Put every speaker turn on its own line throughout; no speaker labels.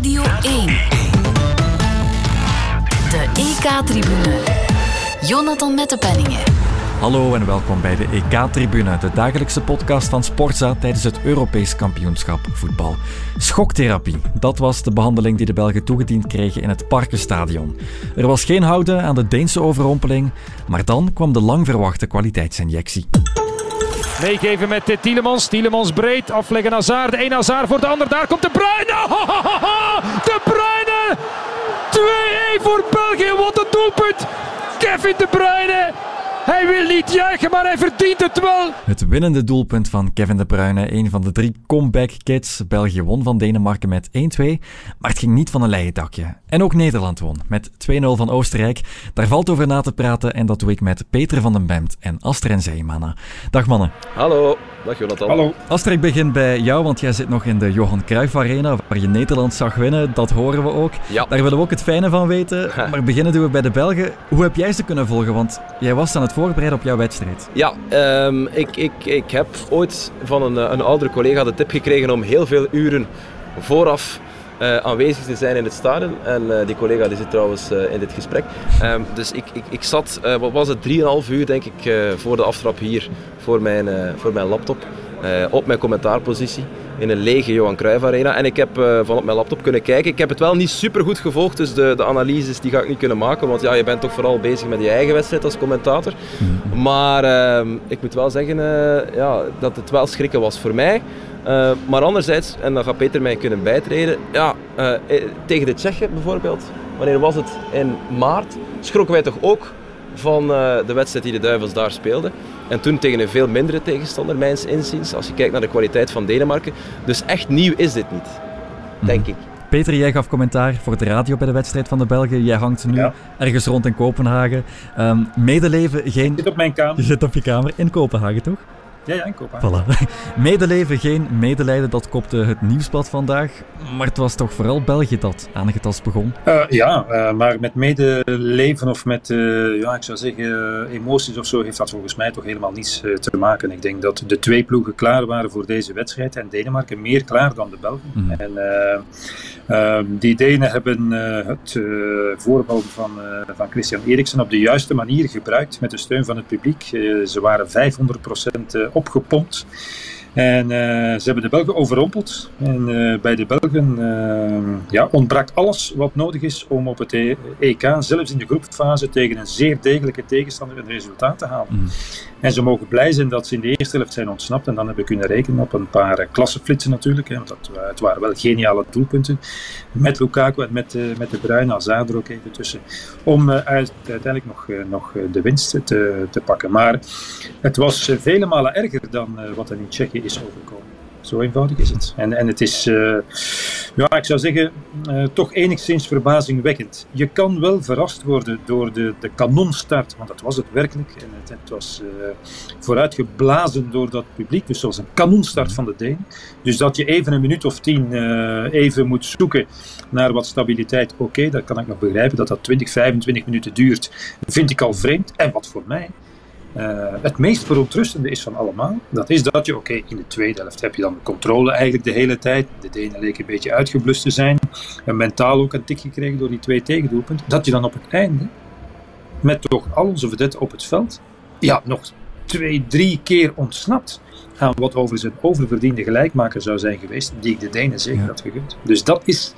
Radio 1. De EK-tribune. Jonathan Mettepenningen.
Hallo en welkom bij de EK-tribune, de dagelijkse podcast van Sportza tijdens het Europees kampioenschap voetbal. Schoktherapie, dat was de behandeling die de Belgen toegediend kregen in het Parkenstadion. Er was geen houden aan de Deense overrompeling, maar dan kwam de lang verwachte kwaliteitsinjectie.
Meegeven met Tielemans. Tielemans breed. Afleggen Hazard. De een Hazard voor de ander. Daar komt De Bruyne. De Bruyne. 2-1 voor België. Wat een doelpunt. Kevin De Bruyne. Hij wil niet juichen, maar hij verdient het wel.
Het winnende doelpunt van Kevin De Bruyne, een van de drie comeback kids. België won van Denemarken met 1-2, maar het ging niet van een leien dakje. En ook Nederland won met 2-0 van Oostenrijk. Daar valt over na te praten en dat doe ik met Peter van den Bemt en Astrid Zeemannen. Dag mannen.
Hallo. Dag Jonathan.
Hallo.
Astrid, ik begin bij jou, want jij zit nog in de Johan Cruijff Arena, waar je Nederland zag winnen. Dat horen we ook.
Ja.
Daar willen we ook het fijne van weten. Maar beginnen doen we bij de Belgen. Hoe heb jij ze kunnen volgen? Want jij was aan het voorbereiden op jouw wedstrijd.
Ja, ehm, ik, ik, ik heb ooit van een, een oudere collega de tip gekregen om heel veel uren vooraf uh, aanwezig te zijn in het stadion. En uh, die collega die zit trouwens in dit gesprek. Um, dus ik, ik, ik zat, wat was het, 3,5 uur denk ik voor de aftrap hier voor mijn, voor mijn laptop. op mijn commentaarpositie in een lege Johan Cruijff Arena. En ik heb van op mijn laptop kunnen kijken. Ik heb het wel niet super goed gevolgd, dus de, de analyses die ga ik niet kunnen maken. Want ja, je bent toch vooral bezig met je eigen wedstrijd als commentator. Mm. Maar ehm, ik moet wel zeggen ja, dat het wel schrikken was voor mij. Uh, maar anderzijds, en dan gaat Peter mij kunnen bijtreden, ja, uh, tegen de Tsjechen bijvoorbeeld, wanneer was het? In maart, schrokken wij toch ook van uh, de wedstrijd die de Duivels daar speelden. En toen tegen een veel mindere tegenstander, mijns inziens, als je kijkt naar de kwaliteit van Denemarken. Dus echt nieuw is dit niet, denk ik.
Peter, jij gaf commentaar voor de radio bij de wedstrijd van de Belgen. Jij hangt nu ja. ergens rond in Kopenhagen. Um, medeleven, geen...
Je zit op mijn kamer.
Je zit op je kamer in Kopenhagen, toch?
Ja, ja, in Kopenhagen.
Voilà. Medeleven, geen medelijden, dat kopte het nieuwsblad vandaag. Maar het was toch vooral België dat aangetast begon?
Uh, ja, uh, maar met medeleven of met, uh, ja, ik zou zeggen, emoties of zo, heeft dat volgens mij toch helemaal niets te maken. Ik denk dat de twee ploegen klaar waren voor deze wedstrijd en Denemarken meer klaar dan de Belgen. Mm. En die Denen hebben het voorval van, van Christian Eriksen op de juiste manier gebruikt met de steun van het publiek. ze waren 500% opgepompt. En uh, ze hebben de Belgen overrompeld. En uh, bij de Belgen uh, ja, ontbrak alles wat nodig is om op het EK, zelfs in de groepfase, tegen een zeer degelijke tegenstander een resultaat te halen. Mm. En ze mogen blij zijn dat ze in de eerste helft zijn ontsnapt. En dan hebben we kunnen rekenen op een paar klassenflitsen natuurlijk. Hè, want dat, het waren wel geniale doelpunten. Met Lukaku en met, met de Bruine, Hazard er ook even tussen. Om uiteindelijk nog, nog de winst te, te pakken. Maar het was vele malen erger dan wat er in Tsjechië is overkomen. Zo eenvoudig is het. En, en het is, uh, ja, ik zou zeggen, uh, toch enigszins verbazingwekkend. Je kan wel verrast worden door de, de kanonstart, want dat was het werkelijk. En het, was uh, vooruitgeblazen door dat publiek. Dus zoals een kanonstart van de Deen. Dus dat je even een minuut of tien even moet zoeken naar wat stabiliteit. Oké, dat kan ik nog begrijpen. Dat dat 20, 25 minuten duurt, vind ik al vreemd. En wat voor mij uh, het meest verontrustende is van allemaal, dat is dat je, oké, okay, in de tweede helft heb je dan de controle eigenlijk de hele tijd. De Denen leken een beetje uitgeblust te zijn. En mentaal ook een tik gekregen door die twee tegendoelpunten. Dat je dan op het einde, met toch al onze vedetten op het veld, ja, nog twee, drie keer ontsnapt aan wat overigens een oververdiende gelijkmaker zou zijn geweest, die ik de Denen zeker ja. had gegund. Dus dat is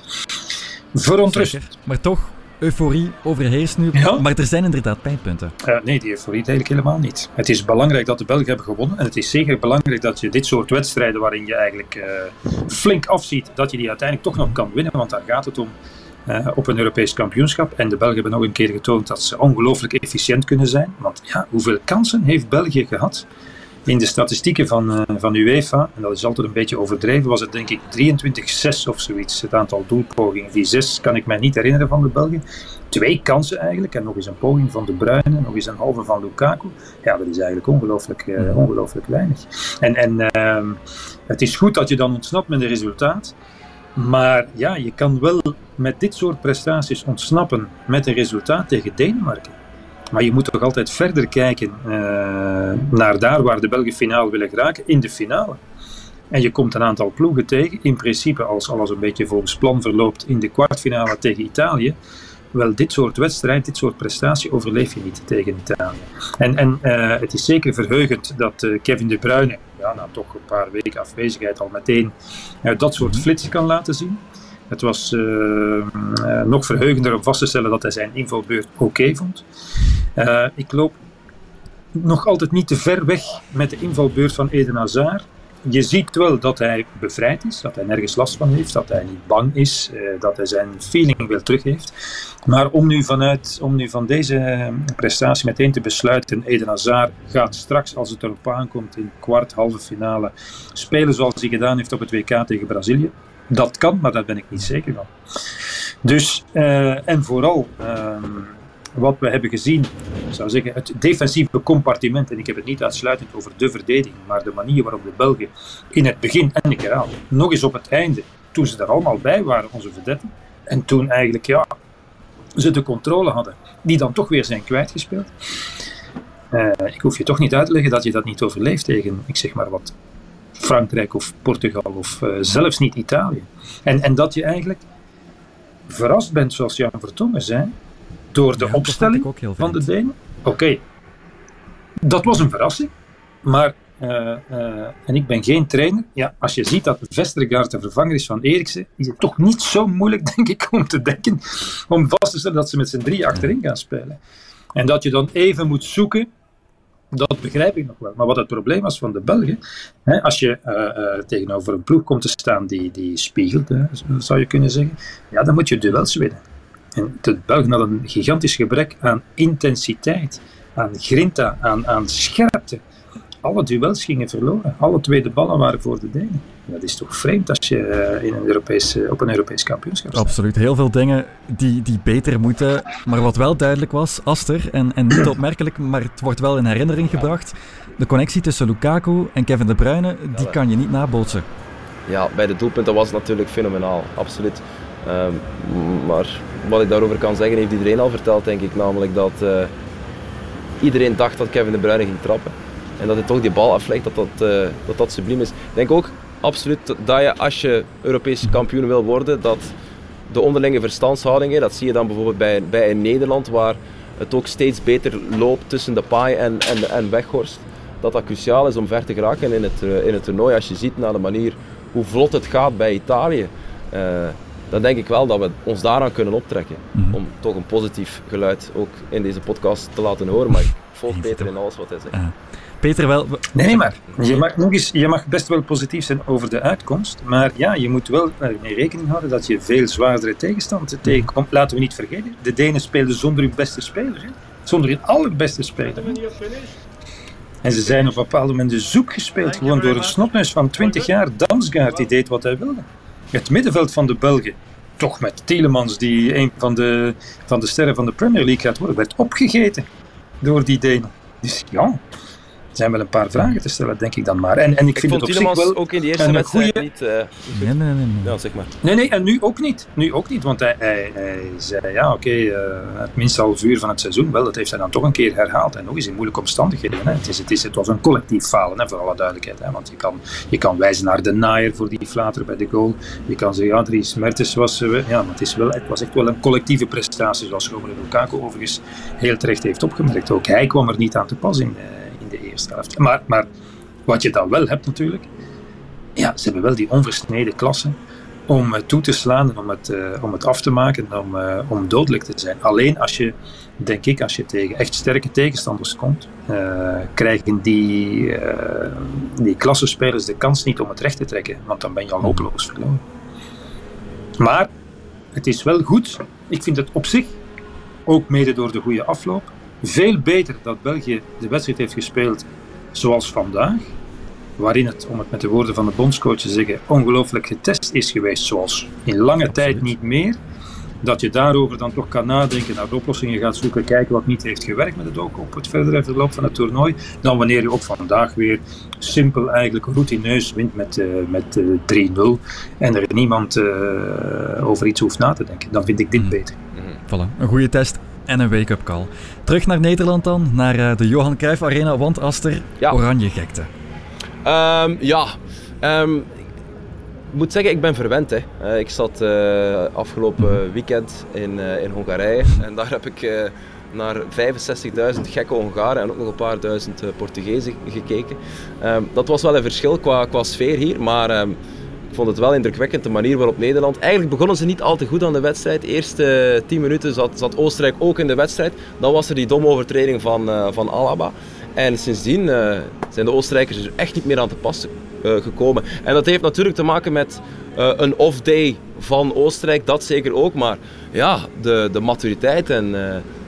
verontrustend.
Maar toch, euforie overheerst nu. Ja? Maar er zijn inderdaad pijnpunten.
Uh, nee, die euforie eigenlijk helemaal niet. Het is belangrijk dat de Belgen hebben gewonnen. En het is zeker belangrijk dat je dit soort wedstrijden, waarin je eigenlijk uh, flink afziet, dat je die uiteindelijk toch nog kan winnen. Want daar gaat het om. Uh, op een Europees kampioenschap. En de Belgen hebben nog een keer getoond dat ze ongelooflijk efficiënt kunnen zijn. Want ja, hoeveel kansen heeft België gehad? In de statistieken van, uh, van UEFA, en dat is altijd een beetje overdreven, was het denk ik 23-6 of zoiets. Het aantal doelpogingen. Die 6 kan ik mij niet herinneren van de Belgen. Twee kansen eigenlijk, en nog eens een poging van De Bruyne, nog eens een halve van Lukaku. Ja, dat is eigenlijk ongelooflijk, uh, ongelooflijk weinig. En, en uh, het is goed dat je dan ontsnapt met een resultaat. Maar ja, je kan wel met dit soort prestaties ontsnappen met een resultaat tegen Denemarken. Maar je moet toch altijd verder kijken uh, naar daar waar de Belgen finaal willen geraken, in de finale. en je komt een aantal ploegen tegen, in principe als alles een beetje volgens plan verloopt in de kwartfinale tegen Italië, wel, dit soort wedstrijd, dit soort prestatie overleef je niet tegen Italië. En, en uh, het is zeker verheugend dat uh, Kevin De Bruyne, ja, na toch een paar weken afwezigheid, al meteen dat soort flitsen kan laten zien. Het was nog verheugender om vast te stellen dat hij zijn invalbeurt oké vond. ik loop nog altijd niet te ver weg met de invalbeurt van Eden Hazard je ziet wel dat hij bevrijd is, dat hij nergens last van heeft, dat hij niet bang is, eh, dat hij zijn feeling weer terug heeft. Maar om nu, vanuit, om nu van deze eh, prestatie meteen te besluiten, Eden Hazard gaat straks, als het erop aankomt, in kwart, halve finale spelen zoals hij gedaan heeft op het WK tegen Brazilië. Dat kan, maar daar ben ik niet zeker van. Dus, uh, en vooral... Ehm, wat we hebben gezien, zou zeggen, het defensieve compartiment, en ik heb het niet uitsluitend over de verdediging, maar de manier waarop de Belgen in het begin, en ik herhaal, nog eens op het einde, toen ze er allemaal bij waren, onze verdetten, en toen eigenlijk, ja, ze de controle hadden, die dan toch weer zijn kwijtgespeeld. Uh, ik hoef je toch niet uit te leggen dat je dat niet overleeft tegen, ik zeg maar wat, Frankrijk of Portugal of uh, zelfs niet Italië. En, en dat je eigenlijk verrast bent, zoals Jan Vertongen zei, door de opstelling van de Denen. Oké, dat was een verrassing. Maar, uh, uh, en ik ben geen trainer. Ja, als je ziet dat Vestergaard de vervanger is van Eriksen, is het toch niet zo moeilijk, denk ik, om te denken, om vast te stellen dat ze met z'n drie achterin gaan spelen. En dat je dan even moet zoeken dat begrijp ik nog wel. Maar wat het probleem was van de Belgen, hè, als je uh, uh, tegenover een ploeg komt te staan die, die spiegelt, zou je kunnen zeggen, ja, dan moet je duels winnen. En de Belgen hadden een gigantisch gebrek aan intensiteit, aan grinta, aan, aan scherpte. Alle duels gingen verloren. Alle tweede ballen waren voor de Denen. Dat is toch vreemd als je eh, in een Europees, op een Europees kampioenschap staat.
Absoluut. Heel veel dingen die, die beter moeten. Maar wat wel duidelijk was, Aster, en, en niet opmerkelijk, maar het wordt wel in herinnering gebracht. De connectie tussen Lukaku en Kevin De Bruyne, die kan je niet nabootsen.
Ja, bij de doelpunten was het natuurlijk fenomenaal. Absoluut. Um, maar wat ik daarover kan zeggen, heeft iedereen al verteld, denk ik. Namelijk dat uh, iedereen dacht dat Kevin De Bruyne ging trappen. En dat hij toch die bal aflegt, dat dat, uh, dat, dat subliem is. Ik denk ook absoluut dat je, als je Europese kampioen wil worden, dat de onderlinge verstandshoudingen, dat zie je dan bijvoorbeeld bij, bij in Nederland, waar het ook steeds beter loopt tussen de paai en, en, en Weghorst. Dat dat cruciaal is om ver te geraken in het, uh, in het toernooi. Als je ziet naar de manier hoe vlot het gaat bij Italië dan denk ik wel dat we ons daaraan kunnen optrekken. Mm Om toch een positief geluid ook in deze podcast te laten horen. Maar ik volg Peter in alles wat hij zegt.
Peter, wel...
Nee, maar je mag, nog eens, je mag best wel positief zijn over de uitkomst. Maar ja, je moet wel mee rekening houden dat je veel zwaardere tegenstand tegenkomt. Laten we niet vergeten, de Denen speelden zonder hun beste speler. Hè? Zonder hun allerbeste speler. En ze zijn op een bepaald moment de zoek gespeeld. Gewoon door een snotneus van 20 jaar. Dansgaard, die deed wat hij wilde. Het middenveld van de Belgen, toch met Tielemans, die een van de, van de sterren van de Premier League gaat worden, werd opgegeten door die Denen. Dus ja, zijn wel een paar vragen te stellen, denk ik dan maar. En, en ik,
ik
vind
het
op
zich
wel
ook in die eerste wedstrijd goeie... niet... Uh,
nee, nee, nee, nee.
Ja, zeg maar.
Nee, nee, en nu ook niet. Nu ook niet, want hij, hij, hij zei, ja, oké, okay, uh, het minste half uur van het seizoen, wel, dat heeft hij dan toch een keer herhaald. En nog eens in moeilijke omstandigheden. Hè. Het, is, het, is, het was een collectief falen, hè, voor alle duidelijkheid. Hè. Want je kan, je kan wijzen naar de naaier voor die flater bij de goal. Je kan zeggen, ja, Dries Mertens was... Uh, ja, maar het, is wel, het was echt wel een collectieve prestatie, zoals Romelu Lukaku overigens heel terecht heeft opgemerkt. Ook hij kwam er niet aan te pas in de eerste helft. Maar, maar wat je dan wel hebt natuurlijk, ja, ze hebben wel die onversneden klasse om toe te slaan en om het, uh, om het af te maken en om, uh, om dodelijk te zijn. Alleen als je, denk ik, als je tegen echt sterke tegenstanders komt, uh, krijgen die, die klassespelers de kans niet om het recht te trekken, want dan ben je al hopeloos verloren. Maar het is wel goed, ik vind het op zich, ook mede door de goede afloop, veel beter dat België de wedstrijd heeft gespeeld zoals vandaag, waarin het, om het met de woorden van de bondscoach te zeggen, ongelooflijk getest is geweest, zoals in lange tijd niet meer. Dat je daarover dan toch kan nadenken, naar oplossingen gaat zoeken, kijken wat niet heeft gewerkt met het ook op het verdere verloop van het toernooi. Dan wanneer je ook vandaag weer simpel eigenlijk routineus wint met, uh, met uh, 3-0 en er niemand uh, over iets hoeft na te denken. Dan vind ik dit beter.
Voilà, een goede test en een wake-up call. Terug naar Nederland dan, naar uh, de Johan Cruijff Arena, want Aster, ja. oranje gekte.
Um, ja, Ehm, ik moet zeggen, ik ben verwend. Hè. Uh, ik zat uh, afgelopen weekend in, uh, in Hongarije en daar heb ik naar 65.000 gekke Hongaren en ook nog een paar duizend Portugezen gekeken. Um, dat was wel een verschil qua, qua sfeer hier, maar ik vond het wel indrukwekkend de manier waarop Nederland... Eigenlijk begonnen ze niet al te goed aan de wedstrijd. De eerste 10 minuten zat, zat Oostenrijk ook in de wedstrijd. Dan was er die domme overtreding van, van Alaba. En sindsdien zijn de Oostenrijkers er echt niet meer aan te uh, gekomen. En dat heeft natuurlijk te maken met een off-day van Oostenrijk, dat zeker ook. Maar ja, de, de maturiteit en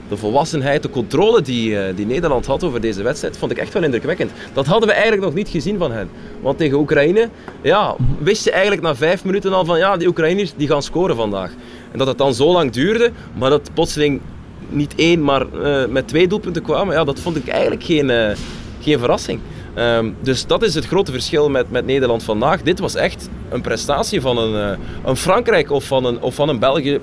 de volwassenheid, de controle die, die Nederland had over deze wedstrijd, vond ik echt wel indrukwekkend. Dat hadden we eigenlijk nog niet gezien van hen. Want tegen Oekraïne, ja, wist je eigenlijk na vijf minuten al van ja, die Oekraïners die gaan scoren vandaag. En dat het dan zo lang duurde, maar dat plotseling niet één, maar met twee doelpunten kwamen, ja, dat vond ik eigenlijk geen, geen verrassing. Um, dus dat is het grote verschil met, met Nederland vandaag. Dit was echt een prestatie van een, een Frankrijk of van een, of van een België,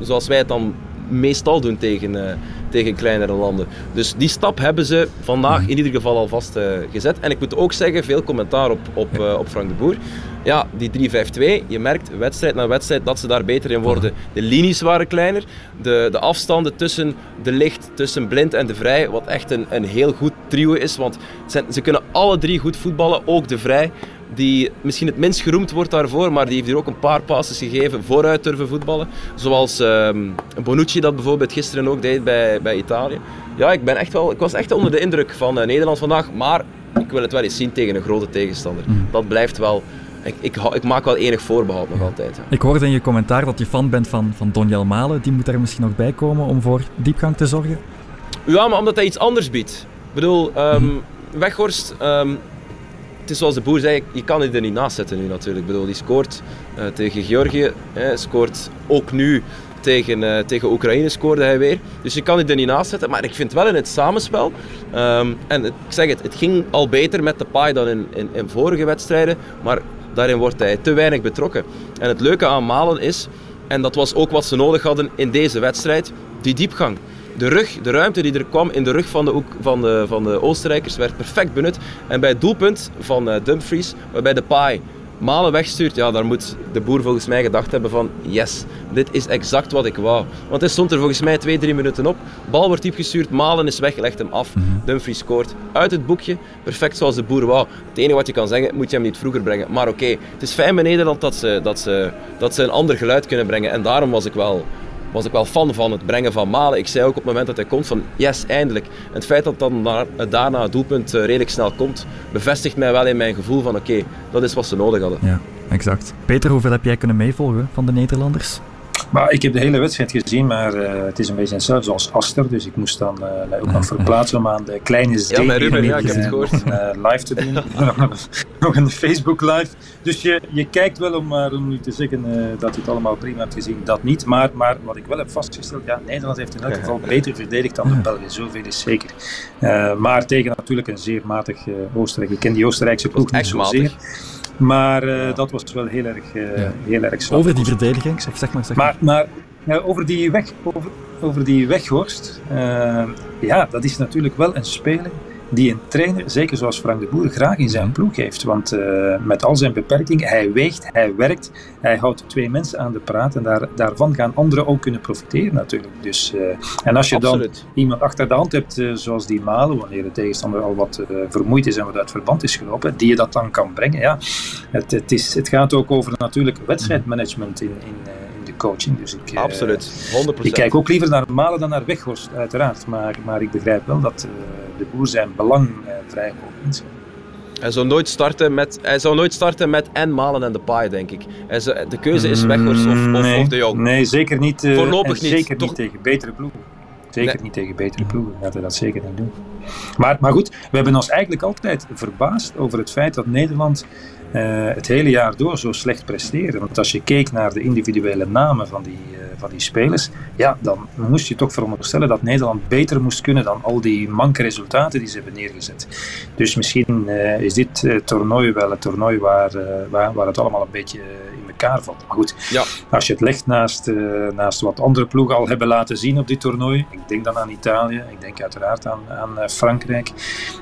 zoals wij het dan meestal doen tegen, uh, tegen kleinere landen. Dus die stap hebben ze vandaag in ieder geval al vast uh, gezet. En ik moet ook zeggen, veel commentaar op, op, op Frank de Boer. Ja, die 3-5-2, je merkt wedstrijd na wedstrijd dat ze daar beter in worden. De linies waren kleiner, de, de afstanden tussen de licht, tussen blind en de vrij, wat echt een, een heel goed trio is. Want ze kunnen alle drie goed voetballen, ook de vrij die misschien het minst geroemd wordt daarvoor, maar die heeft hier ook een paar passes gegeven vooruit durven voetballen. Zoals um, Bonucci dat bijvoorbeeld gisteren ook deed bij, bij Italië. Ja, ik, ben echt wel, ik was echt onder de indruk van uh, Nederland vandaag, maar ik wil het wel eens zien tegen een grote tegenstander. Mm. Dat blijft wel ik, ik, ik, maak wel enig voorbehoud nog altijd. Ja.
Ik hoorde in je commentaar dat je fan bent van, van Donjel Malen. Die moet daar misschien nog bij komen om voor diepgang te zorgen?
Ja, maar omdat hij iets anders biedt. Ik bedoel, um, Weghorst, um, het is zoals de boer zei, je kan hij er niet naast zetten nu natuurlijk. Ik bedoel, die scoort uh, tegen Georgië, eh, scoort ook nu tegen, uh, tegen Oekraïne scoorde hij weer. Dus je kan hij er niet naast zetten. Maar ik vind wel in het samenspel. Um, en het, ik zeg het, het ging al beter met de paai dan in, in, in vorige wedstrijden. Maar Daarin wordt hij te weinig betrokken. En het leuke aan Malen is, en dat was ook wat ze nodig hadden in deze wedstrijd, die diepgang. De rug, de ruimte die er kwam in de rug van de, van de, van de Oostenrijkers werd perfect benut. En bij het doelpunt van uh, Dumfries, waarbij de paai Malen wegstuurt, ja, daar moet de boer volgens mij gedacht hebben van yes, dit is exact wat ik wou. Want hij stond er volgens mij twee, drie minuten op. Bal wordt diep gestuurd, Malen is weg, legt hem af. Mhm. Dumfries scoort uit het boekje, perfect zoals de boer wou. Het enige wat je kan zeggen, moet je hem niet vroeger brengen. Maar oké, het is fijn bij Nederland dat ze, dat, ze, dat ze een ander geluid kunnen brengen. En daarom was ik wel was ik wel fan van het brengen van Malen. Ik zei ook op het moment dat hij komt van yes, eindelijk. En het feit dat dan daarna het doelpunt eh, redelijk snel komt, bevestigt mij wel in mijn gevoel van oké, dat is wat ze nodig hadden.
Ja, exact. Peter, hoeveel heb jij kunnen meevolgen van de Nederlanders?
Maar ik heb de hele wedstrijd gezien, maar uh, het is een beetje hetzelfde zoals Aster. Dus ik moest dan uh, ook nog verplaatsen om aan de kleine
steen ja, Ruben, ja, ik heb het gehoord.
Uh, live te doen. nog een Facebook live. Dus je, je kijkt wel om, maar om nu te zeggen dat je het allemaal prima hebt gezien, dat niet. Maar, maar wat ik wel heb vastgesteld, ja, Nederland heeft in elk geval beter verdedigd dan de Belgen. Zoveel is zeker. maar tegen natuurlijk een zeer matig Oostenrijk. Ik ken die Oostenrijkse ploeg niet zozeer. Maar uh, dat was wel heel erg, uh, ja. heel erg.
Over die verdediging, zeg maar. Zeg
maar. maar, maar over die weg, over, over die weghorst, ja, dat is natuurlijk wel een speler die een trainer, zeker zoals Frank de Boer, graag in zijn ploeg heeft. Want uh, met al zijn beperkingen, hij weegt, hij werkt, hij houdt twee mensen aan de praat en daar, daarvan gaan anderen ook kunnen profiteren natuurlijk. Dus, uh, en als je Absoluut. dan iemand achter de hand hebt, uh, zoals die Malen, wanneer de tegenstander al wat vermoeid is en wat uit verband is gelopen, die je dat dan kan brengen. Ja, het, het, is, het gaat ook over natuurlijk wedstrijdmanagement in, in coaching. Dus ik,
Absoluut, 100%.
Ik kijk ook liever naar Malen dan naar Weghorst, uiteraard. Maar, maar ik begrijp wel dat de boer zijn belang vrij hoog inzet.
Hij zou nooit starten met, hij zou nooit starten met en Malen en de Paai, denk ik. Hij zou, de keuze is Weghorst of, of, of, de Jong.
Nee, zeker niet. Voorlopig niet. Zeker niet tegen betere ploegen. Zeker niet tegen betere ploegen. Laten we dat zeker niet doen. Maar, maar goed, we hebben ons eigenlijk altijd verbaasd over het feit dat Nederland het hele jaar door zo slecht presteerde. Want als je keek naar de individuele namen van die, uh, van die spelers, ja, dan moest je toch veronderstellen dat Nederland beter moest kunnen dan al die manke resultaten die ze hebben neergezet. Dus misschien uh, is dit toernooi wel het toernooi waar, waar, waar het allemaal een beetje in elkaar valt. Maar goed, ja. als je het legt naast, naast wat andere ploegen al hebben laten zien op dit toernooi, ik denk dan aan Italië, ik denk uiteraard aan, aan Frankrijk.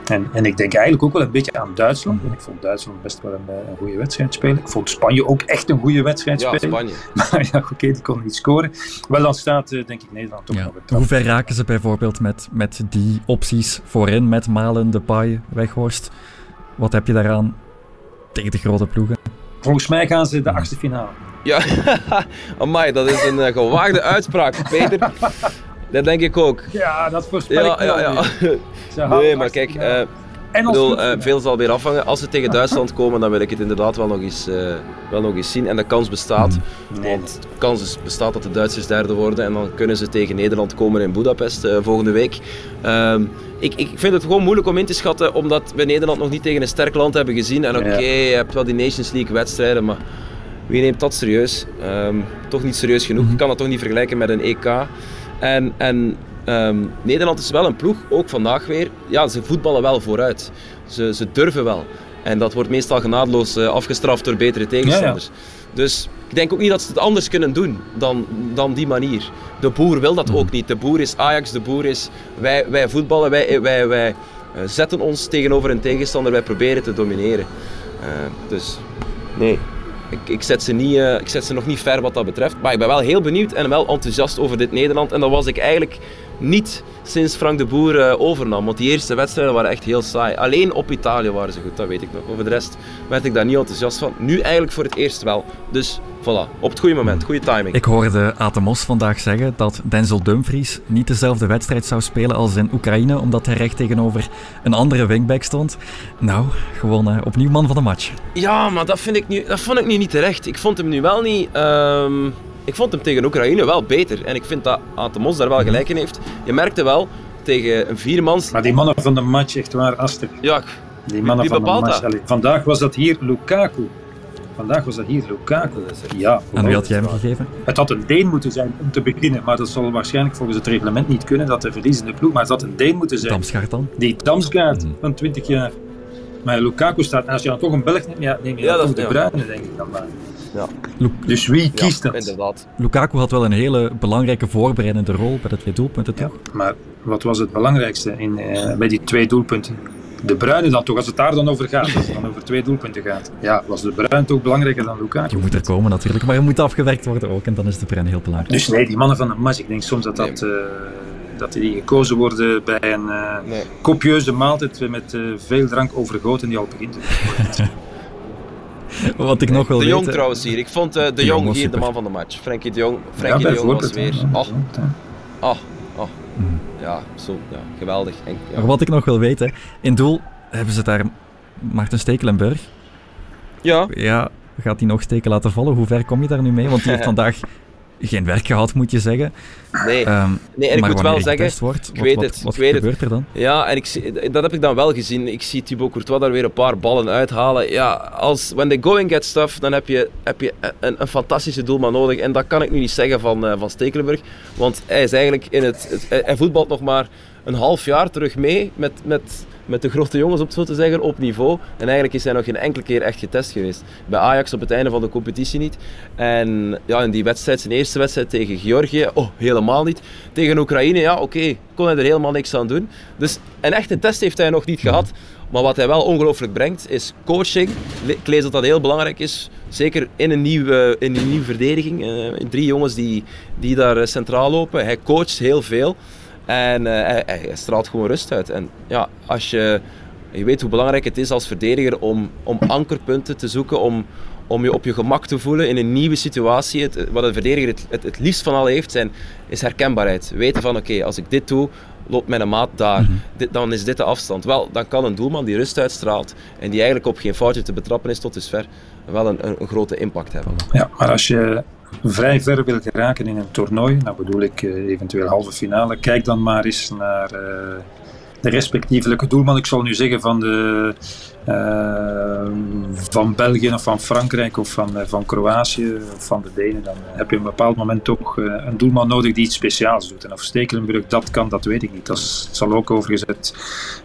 En, en ik denk eigenlijk ook wel een beetje aan Duitsland. En ik vond Duitsland best wel een, een goede wedstrijd spelen. Ik vond Spanje ook echt een goede wedstrijd
Ja,
spelen.
Spanje.
Maar ja, oké, die kon niet scoren. Wel, dan staat denk ik Nederland toch
Ja.
nog
Hoe ver raken ze bijvoorbeeld met, met die opties voorin, met Malen, Depay, Weghorst? Wat heb je daaraan tegen de grote ploegen?
Volgens mij gaan ze de achtste finale.
Ja, amai, dat is een eh, gewaagde uitspraak, Peter. Dat denk ik ook.
Ja, dat voorspel
Ja,
ik wel
ja, ja. Nee,
de
maar kijk,
finale.
Ik bedoel, eh, veel zal weer afhangen. Als ze tegen Duitsland komen, dan wil ik het inderdaad wel nog eens, eh, wel nog eens zien. En de kans bestaat.
Nee,
Want de kans is- bestaat dat de Duitsers derde worden. En dan kunnen ze tegen Nederland komen in Budapest eh, volgende week. Ehm, ik, ik vind het gewoon moeilijk om in te schatten, omdat we Nederland nog niet tegen een sterk land hebben gezien. En oké,
Ja.
je hebt wel die Nations League wedstrijden, maar wie neemt dat serieus? Ehm, toch niet serieus genoeg. Je kan dat toch niet vergelijken met een EK. En, en ehm, Nederland is wel een ploeg, ook vandaag weer. Ja, ze voetballen wel vooruit. Ze, ze durven wel. En dat wordt meestal genadeloos eh, afgestraft door betere tegenstanders. Dus ik denk ook niet dat ze het anders kunnen doen dan, dan die manier. De boer wil dat ook niet. De boer is Ajax, de boer is wij, wij voetballen, wij, wij, wij eh, zetten ons tegenover een tegenstander, wij proberen te domineren. Eh, dus nee, ik, ik, zet ze niet, ik zet ze nog niet ver wat dat betreft. Maar ik ben wel heel benieuwd en wel enthousiast over dit Nederland. En dat was ik eigenlijk niet sinds Frank de Boer eh, overnam. Want die eerste wedstrijden waren echt heel saai. Alleen op Italië waren ze goed, dat weet ik nog. Over de rest werd ik daar niet enthousiast van. Nu eigenlijk voor het eerst wel. Dus voilà, op het goede moment, goede timing.
Ik hoorde Atemos vandaag zeggen dat Denzel Dumfries niet dezelfde wedstrijd zou spelen als in Oekraïne, omdat hij recht tegenover een andere wingback stond. Nou, gewoon eh, opnieuw man van de match.
Ja, maar dat, vind ik nu, dat vond ik nu niet terecht. Ik vond hem nu wel niet... ehm, ik vond hem tegen Oekraïne wel beter. En ik vind dat Atemos daar wel gelijk in heeft. Je merkte wel, tegen een viermans...
Maar die mannen van de match, echt waar, Aster.
Ja,
Die mannen
Wie
van de match. Allee, vandaag was dat hier Lukaku. Vandaag was dat hier Lukaku. Ja,
En wie had jij hem gegeven?
Het had een Deen moeten zijn om te beginnen, maar dat zal waarschijnlijk volgens het reglement niet kunnen, dat de verliezende ploeg, maar het had een Deen moeten zijn.
Damsgaard dan?
Die Damsgaard
Mhm.
van 20 jaar. Maar Lukaku staat, als je dan toch een Belg neemt, ja, neem je
Ja, dat
de
ja.
Bruyne, denk ik dan maar.
Ja,
Lu-
Dus wie kiest
ja
dat?
inderdaad.
Lukaku had wel een hele belangrijke voorbereidende rol bij de twee doelpunten,
Ja,
toch?
maar wat was het belangrijkste in, eh, bij die twee doelpunten? De Bruyne dan toch, als het daar dan over gaat, als het dan over twee doelpunten gaat. Ja, was de Bruyne toch belangrijker dan Lukaku?
Je moet er komen natuurlijk, maar je moet afgewerkt worden ook en dan is de Bren heel belangrijk.
Dus nee, die mannen van de match, ik denk soms dat, dat, eh, dat die gekozen worden bij een eh,
Nee.
copieuze maaltijd met veel drank overgoten die al begint.
Wat ik nog wil
De
weten...
Jong trouwens hier. Ik vond eh, de,
De Jong
hier de man van de match. Frenkie de Jong, Frenkie de Jong was weer...
ja,
Oh, oh, oh.
Mm.
Ja, zo, ja, geweldig. En, ja.
Maar wat ik nog wil weten, in doel hebben ze daar Maarten Stekelenburg.
ja,
Ja, gaat hij nog steken laten vallen? Hoe ver kom je daar nu mee? Want die heeft vandaag geen werk gehad, moet je zeggen.
nee.
Ehm,
Nee, en ik moet wel zeggen,
wordt,
ik weet
wat,
het,
wat
ik weet het.
gebeurt er dan?
Ja, en ik dat heb ik dan wel gezien. Ik zie Thibaut Courtois daar weer een paar ballen uithalen. Ja, als when they going get stuff, dan heb je, heb je een, een fantastische doelman nodig. En dat kan ik nu niet zeggen van, eh, van Stekelenburg. Want hij is eigenlijk in het, het- hij voetbalt nog maar een half jaar terug mee met, met, met de grote jongens, het zo te zeggen, op niveau. En eigenlijk is hij nog geen enkele keer echt getest geweest. Bij Ajax op het einde van de competitie niet. En ja, in die wedstrijd, zijn eerste wedstrijd tegen Georgië, oh, helemaal niet. Tegen Oekraïne, ja, oké, kon hij er helemaal niks aan doen. Dus een echte test heeft hij nog niet gehad. Maar wat hij wel ongelooflijk brengt, is coaching. Ik lees dat dat heel belangrijk is. Zeker in een nieuwe, in een nieuwe verdediging. Eh, drie jongens die, die daar eh, centraal lopen. Hij coacht heel veel. En eh, hij, straalt gewoon rust uit. En ja, als je, je weet hoe belangrijk het is als verdediger om, om ankerpunten te zoeken, om, om je op je gemak te voelen in een nieuwe situatie. Het, wat een verdediger het, het, het liefst van al heeft, zijn, is herkenbaarheid. Weten van, oké, als ik dit doe, loopt mijn maat daar. Dit, dan is dit de afstand. Wel, dan kan een doelman die rust uitstraalt en die eigenlijk op geen foutje te betrappen is tot dusver, wel een, een, een grote impact hebben.
Ja, maar als je vrij ver wil geraken in een toernooi, nou bedoel ik eh, eventueel halve finale, kijk dan maar eens naar eh, de respectievelijke doelman. Ik zal nu zeggen van, de, eh, van België of van Frankrijk of van, eh, van Kroatië of van de Denen. Dan heb je op een bepaald moment toch eh, een doelman nodig die iets speciaals doet. En of Stekelenburg dat kan, dat weet ik niet. Dat is- zal ook overigens het,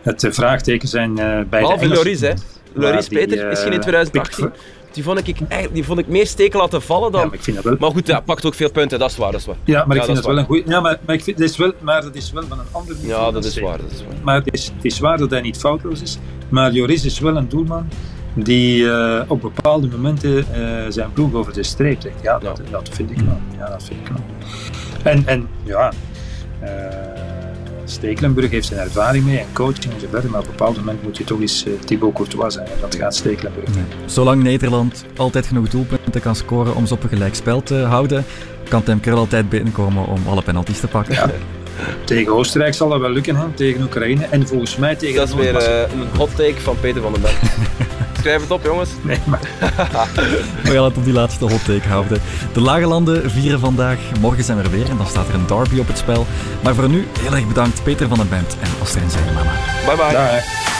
het vraagteken zijn bij
Behalve
de Engelsen.
Loris, hè. Loris, Peter, misschien in 2018.
pikt-
die vond ik, die vond ik meer steken laten vallen dan...
Ja, maar ik vind dat wel.
Maar goed, hij pakt ook veel punten, dat is waar. Dat is waar.
Ja, maar ik
Ja,
vind
dat
dat wel een goede. Ja, maar, maar, ik vind, dat is wel, maar dat is wel van een ander niveau.
Ja, dat is waar. Dat is waar.
Maar het is, het is waar dat hij niet foutloos is. Maar Joris is wel een doelman die eh, op bepaalde momenten eh, zijn ploeg over de streep trekt. Ja, dat, dat vind ik wel. Ja, dat vind ik wel. En, en ja, eh, Stekelenburg heeft zijn ervaring mee en coaching en zo verder. Maar op een bepaald moment moet je toch eens eh, Thibaut Courtois zijn. En dat gaat Stekelenburg.
Zolang Nederland altijd genoeg doelpunten kan scoren om ze op een gelijk spel te houden, kan Tim Krul altijd binnenkomen om alle penalties te pakken.
Tegen Oostenrijk zal dat wel lukken, hè? tegen Oekraïne. En volgens mij tegen
Dat is weer eh, een hot take van Peter van den Berg. Schrijf het op, jongens.
Nee, maar
We gaan het op die laatste hot take houden. De lage landen vieren vandaag. Morgen zijn we er weer en dan staat er een derby op het spel. Maar voor nu heel erg bedankt Peter van den Bent en Astrid Zijmama.
Bye bye.
daar.